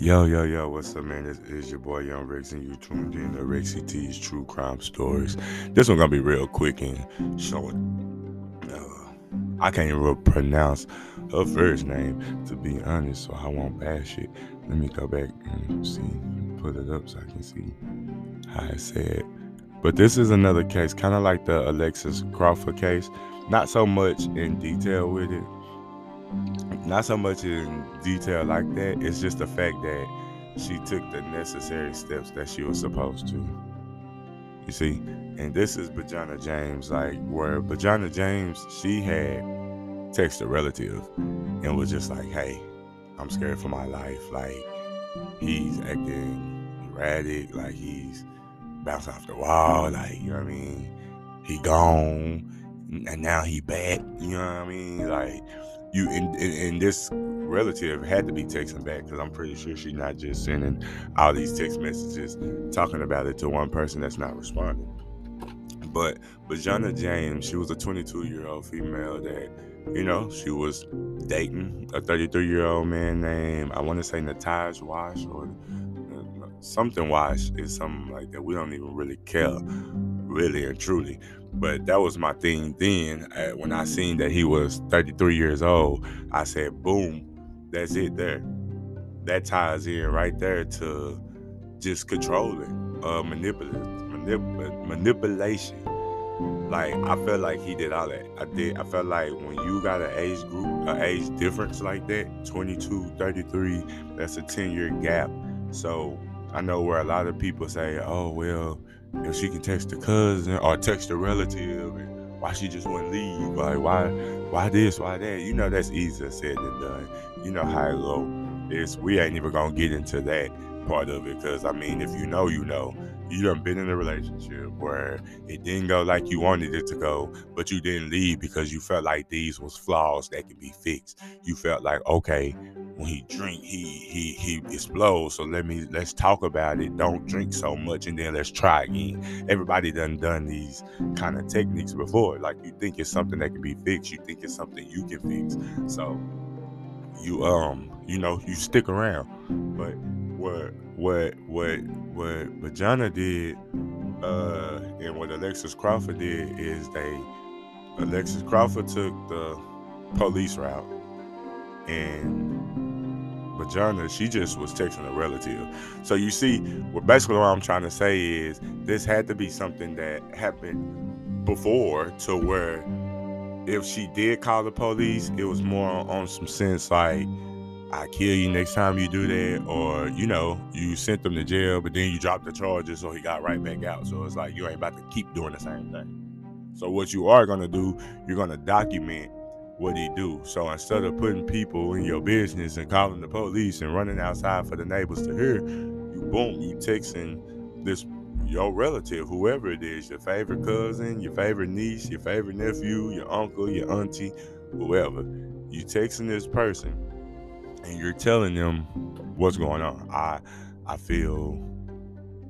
Yo, yo, yo, what's up, man? This is your boy Young Rex, and you tuned in to Rexy T's True Crime Stories. This one gonna be real quick and short. Uh, I can't even pronounce her first name, to be honest, so I won't bash it. Let me go back and see, put it up so I can see how I said. it. But this is another case, kind of like the Alexis Crawford case. Not so much in detail with it, not so much in detail like that. It's just the fact that she took the necessary steps that she was supposed to. You see, and this is Bajana James, like where Bajana James, she had texted a relative and was just like, "Hey, I'm scared for my life. Like he's acting erratic, like he's bouncing off the wall, like you know what I mean. He gone, and now he back. You know what I mean, like." You and, this relative had to be texting back because I'm pretty sure she's not just sending all these text messages talking about it to one person that's not responding. But Bajana James, she was a 22 year old female that, you know, she was dating a 33 year old man named, I want to say Nataj Wash or uh, something Wash is something like that. We don't even really care, really and truly. But that was my thing then. Uh, when I seen that he was 33 years old, I said, boom, that's it there. That ties in right there to just controlling, uh, manipulating, manip- manipulation. Like I felt like he did all that. I did. I felt like when you got an age group, an age difference like that, 22, 33, that's a 10 year gap. So I know where a lot of people say, "Oh well, if she can text a cousin or text a relative and why she just wouldn't leave like why why this why that? You know that's easier said than done. You know how it go. It's we ain't even gonna get into that part of it because i mean if you know you know. You done been in a relationship where it didn't go like you wanted it to go, but you didn't leave because you felt like these was flaws that could be fixed. You felt like, okay, when he drink, he he he explodes. So let me let's talk about it. Don't drink so much, and then let's try again. Everybody done done these kind of techniques before. Like you think it's something that can be fixed. You think it's something you can fix. So you um you know you stick around, but what what what what Bajana did uh and what Alexis Crawford did is they Alexis Crawford took the police route and Bajana, she just was texting a relative. So you see, what basically what I'm trying to say is this had to be something that happened before to where if she did call the police, it was more on some sense like I kill you next time you do that, or you know, you sent them to jail, but then you dropped the charges, so he got right back out. So it's like you ain't about to keep doing the same thing. So what you are gonna do, you're gonna document what he do. So instead of putting people in your business and calling the police and running outside for the neighbors to hear, you boom, you texting this your relative, whoever it is, your favorite cousin, your favorite niece, your favorite nephew, your uncle, your auntie, whoever. You texting this person and you're telling them what's going on. I I feel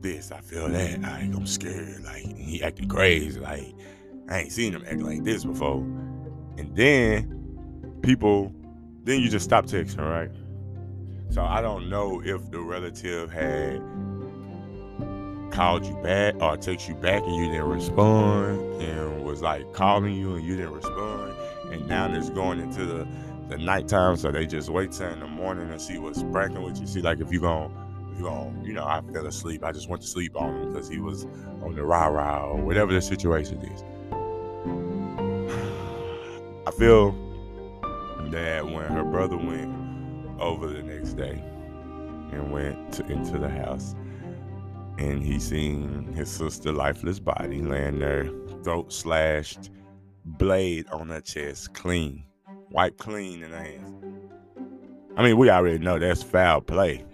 this, I feel that. Like I'm scared. Like he acting crazy. Like I ain't seen him act like this before. And then people, then you just stop texting, right? So I don't know if the relative had called you back or text you back and you didn't respond and was like calling you and you didn't respond. And now it's going into the, the nighttime, so they just wait till in the morning and see what's breaking with you. See, like if you going you going you know, I fell asleep. I just went to sleep on him because he was on the rah rah or whatever the situation is. Feel that when her brother went over the next day and went to, into the house, and he seen his sister lifeless body laying there, throat slashed, blade on her chest, clean, wiped clean in her hands. I mean, we already know that's foul play.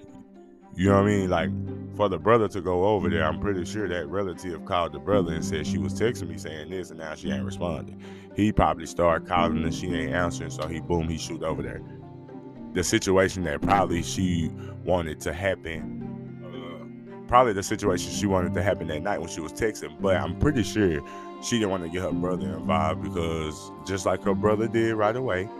You know what I mean? Like for the brother to go over there, I'm pretty sure that mm-hmm. relative called the brother and said she was texting me saying this, and now she ain't responding. He probably started calling and she ain't mm-hmm. answering, so he boom, he shoot over there. The situation that probably she wanted to happen, probably the situation she wanted to happen that night when she was texting, but I'm pretty sure she didn't want to get her brother involved because just like her brother did right away,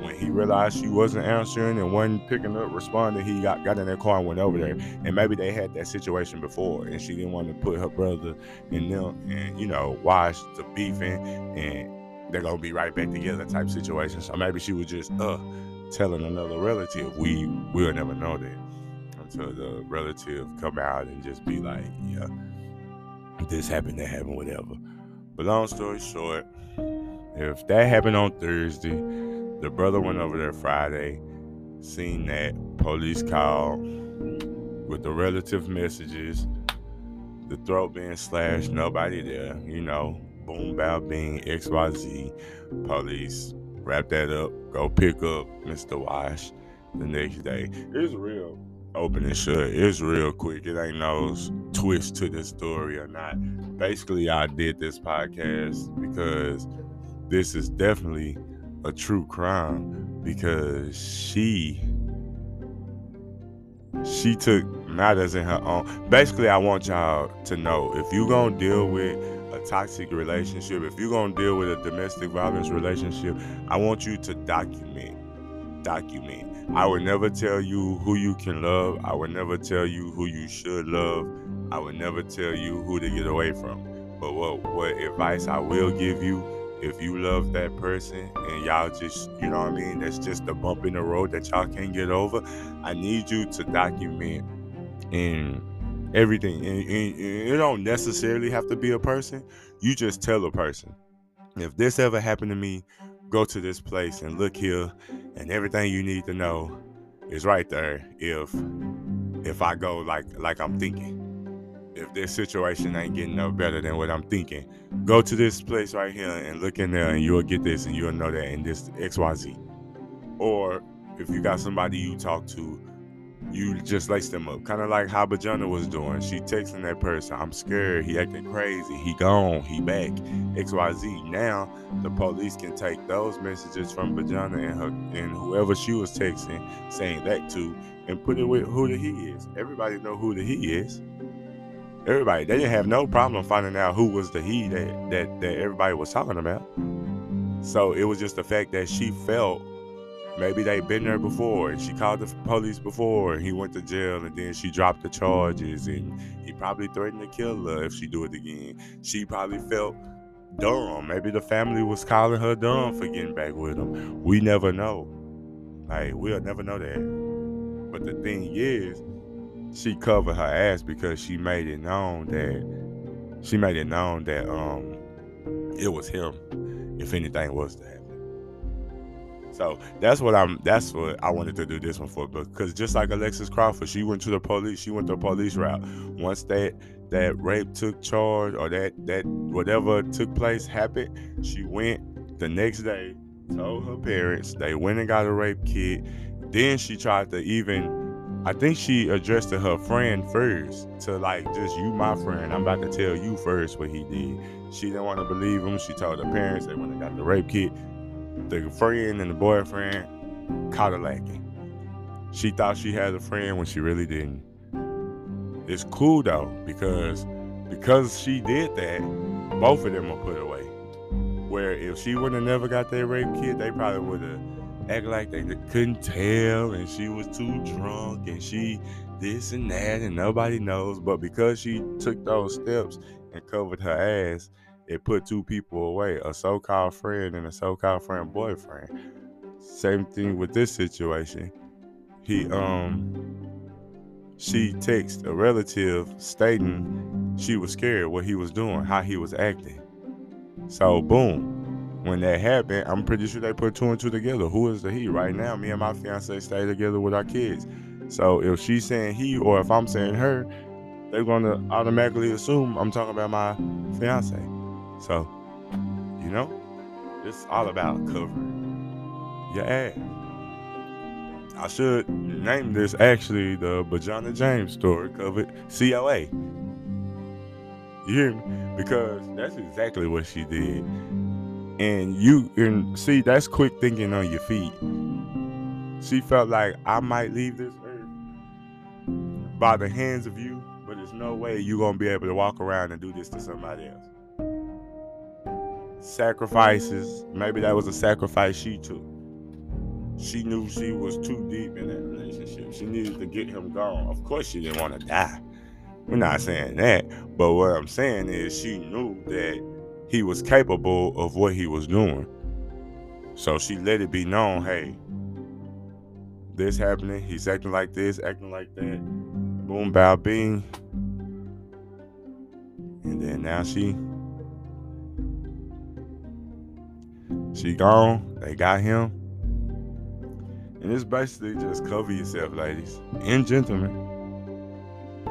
when he realized she wasn't answering and wasn't picking up, responding, he got, got in their car and went over there. And maybe they had that situation before, and she didn't want to put her brother in them and you know watch the beefing, and they're gonna be right back together type situation. So maybe she was just uh telling another relative. We will never know that until the relative come out and just be like, yeah, this happened, that happened, whatever. But long story short, if that happened on Thursday the brother went over there Friday, seen that police call with the relative messages, the throat being slashed, nobody there, you know, boom, bow, bing, XYZ, police, wrap that up, go pick up Mr. Wash the next day. It's real open and shut. It's real quick. It ain't no twist to the story or not. Basically, I did this podcast because this is definitely a true crime because she she took matters in her own. Basically, I want y'all to know if you're gonna deal with a toxic relationship, if you're gonna deal with a domestic violence relationship, I want you to document. Document. I would never tell you who you can love. I would never tell you who you should love. I would never tell you who to get away from. But what what advice I will give you if you love that person and y'all just, you know what I mean, that's just a bump in the road that y'all can't get over, I need you to document and everything. And, and, and it don't necessarily have to be a person. You just tell a person, if this ever happened to me, go to this place and look here, and everything you need to know is right there. If if I go like like I'm thinking if this situation ain't getting no better than what I'm thinking, go to this place right here and look in there and you'll get this and you'll know that in this XYZ. Or if you got somebody you talk to, you just lace them up. Kind of like how Bajana was doing. She texting that person, I'm scared, he acting crazy, he gone, he back, XYZ. Now the police can take those messages from Bajana and her and whoever she was texting, saying that to, and put it with who the he is. Everybody know who the he is everybody they didn't have no problem finding out who was the he that that, that everybody was talking about. So it was just the fact that she felt maybe they'd been there before and she called the police before and he went to jail and then she dropped the charges and he probably threatened to kill her if she do it again. She probably felt dumb. Maybe the family was calling her dumb for getting back with him. We never know. Like we'll never know that. But the thing is she covered her ass because she made it known that she made it known that um it was him if anything was to happen. So that's what I'm that's what I wanted to do this one for because just like Alexis Crawford, she went to the police, she went the police route. Once that that rape took charge or that that whatever took place happened, she went the next day, told her parents, they went and got a rape kit. Then she tried to even I think she addressed to her friend first to like just you my friend. I'm about to tell you first what he did. She didn't want to believe him. She told her parents they went and got the rape kit. The friend and the boyfriend caught her lacking. She thought she had a friend when she really didn't. It's cool though because because she did that, both of them were put away. Where if she would have never got that rape kit, they probably would have act like they couldn't tell and she was too drunk and she this and that and nobody knows. But because she took those steps and covered her ass, it put two people away a so called friend and a so called friend boyfriend. Same thing with this situation. He, um, she texted a relative stating she was scared what he was doing, how he was acting. So, boom, when that happened, I'm pretty sure they put two and two together. Who is the he? Right now, me and my fiance stay together with our kids. So if she's saying he or if I'm saying her, they're gonna automatically assume I'm talking about my fiance. So, you know, it's all about covering your ass. I should name this actually the Bajana James story covered COA. You hear me? Because that's exactly what she did and you and see that's quick thinking on your feet she felt like i might leave this earth by the hands of you but there's no way you're gonna be able to walk around and do this to somebody else sacrifices maybe that was a sacrifice she took she knew she was too deep in that relationship. She needed to get him gone. Of course, she didn't want to die. We're not saying that. But what I'm saying is she knew that he was capable of what he was doing. So she let it be known, hey, this happening, he's acting like this, acting like that. Boom, bow, bing. And then now she she gone. They got him. And it's basically just cover yourself, ladies and gentlemen.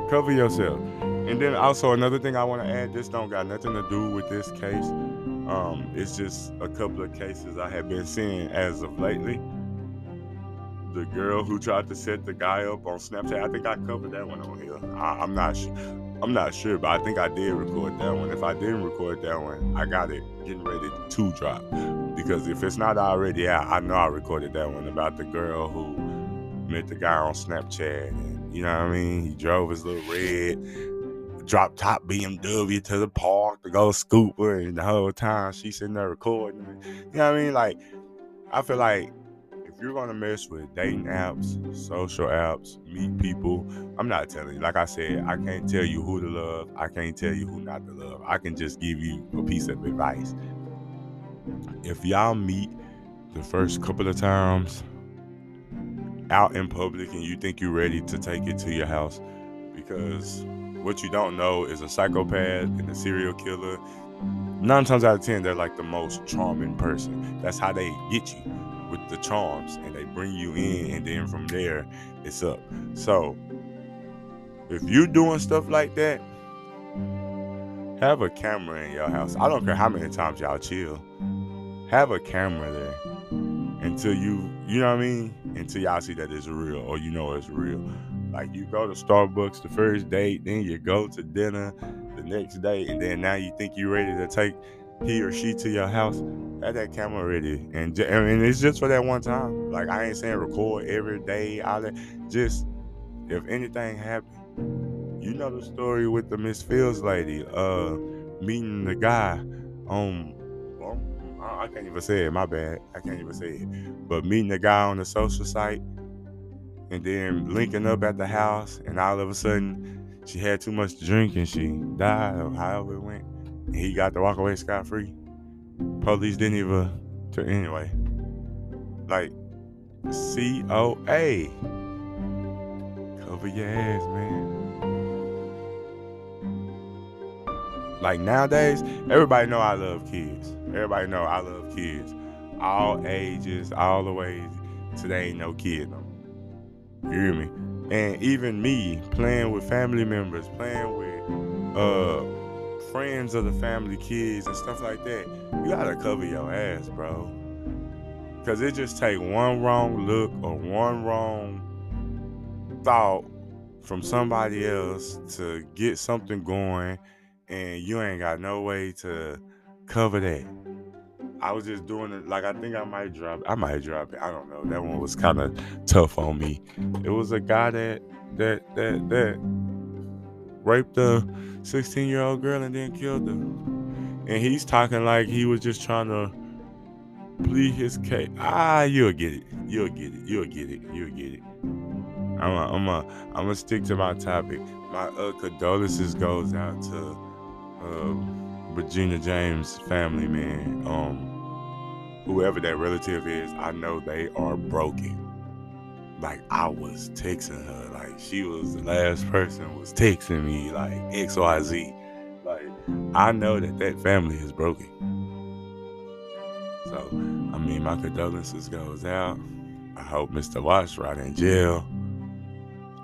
Cover yourself. And then also another thing I want to add, this don't got nothing to do with this case. Um, it's just a couple of cases I have been seeing as of lately. The girl who tried to set the guy up on Snapchat, I think I covered that one on here. I, am not sure. I'm not sure, but I think I did record that one. If I didn't record that one, I got it getting ready to drop. Because if it's not already out, I know I recorded that one about the girl who met the guy on Snapchat. And, you know what I mean? He drove his little red drop top BMW to the park to go scooper, and the whole time she's sitting there recording. You know what I mean? Like, I feel like if you're gonna mess with dating apps, social apps, meet people, I'm not telling you. Like I said, I can't tell you who to love. I can't tell you who not to love. I can just give you a piece of advice. If y'all meet the first couple of times out in public and you think you're ready to take it to your house because what you don't know is a psychopath and a serial killer. Nine times out of ten, they're like the most charming person. That's how they get you with the charms, and they bring you in, and then from there, it's up. So, if you're doing stuff like that, have a camera in your house. I don't care how many times y'all chill. Have a camera there until you, you know what I mean? Until y'all see that it's real or you know it's real. Like you go to Starbucks the first date, then you go to dinner the next day, and then now you think you're ready to take he or she to your house. Have that camera ready, and I mean it's just for that one time. Like I ain't saying record every day. All that. Just if anything happened, you know the story with the Miss Fields lady, uh, meeting the guy on. I can't even say it. My bad. I can't even say it. But meeting the guy on the social site and then linking up at the house, and all of a sudden she had too much to drink and she died, or however it went. And he got to walk away scot free. Police didn't even. Anyway, like COA. Cover your ass, man. Like nowadays, everybody know I love kids. Everybody know I love kids. All ages, all the ways. Today ain't no kid no you hear me? And even me playing with family members, playing with uh friends of the family, kids and stuff like that, you gotta cover your ass, bro. Cause it just take one wrong look or one wrong thought from somebody else to get something going and you ain't got no way to cover that. I was just doing it like I think I might drop. I might drop it. I don't know. That one was kind of tough on me. It was a guy that that that that raped a 16 year old girl and then killed her. And he's talking like he was just trying to plead his case. Ah, you'll get it. You'll get it. You'll get it. You'll get it. I'm a, I'm a, I'm gonna stick to my topic. My uh, condolences goes out to. Uh, Regina James family, man, um, whoever that relative is, I know they are broken. Like I was texting her, like she was the last person was texting me, like X Y Z. Like I know that that family is broken. So I mean, my condolences goes out. I hope Mr. Watts right in jail.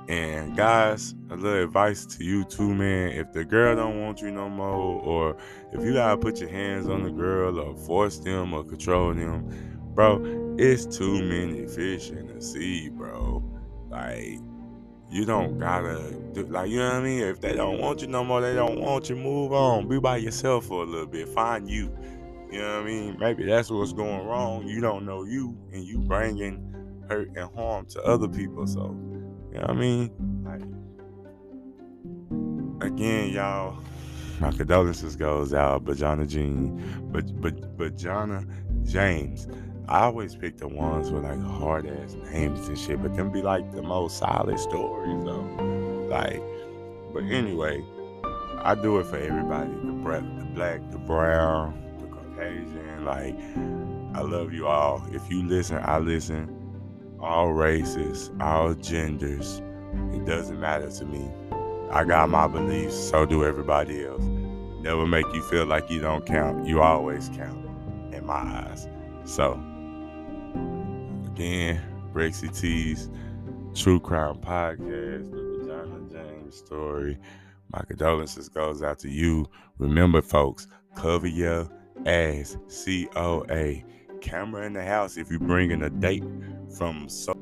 And guys, a little advice to you too, man. If the girl don't want you no more, or if you gotta put your hands on the girl or force them or control them, bro, it's too many fish in the sea, bro. Like you don't gotta do like you know what I mean. If they don't want you no more, they don't want you. Move on. Be by yourself for a little bit. Find you. You know what I mean? Maybe that's what's going wrong. You don't know you, and you bringing hurt and harm to other people. So you know what I mean? Like, again, y'all, my condolences goes out, Bajana Jean, but but Bajana James. I always pick the ones with like hard ass names and shit, but them be like the most solid stories though. Like, but anyway, I do it for everybody. The black, the black, the brown, the Caucasian. Like, I love you all. If you listen, I listen. All races, all genders. It doesn't matter to me. I got my beliefs, so do everybody else. Never make you feel like you don't count. You always count in my eyes. So, again, Rexy T's True Crime Podcast, the Bajana James story. My condolences goes out to you. Remember, folks, cover your ass. C O A. Camera in the house if you're bringing a date from so.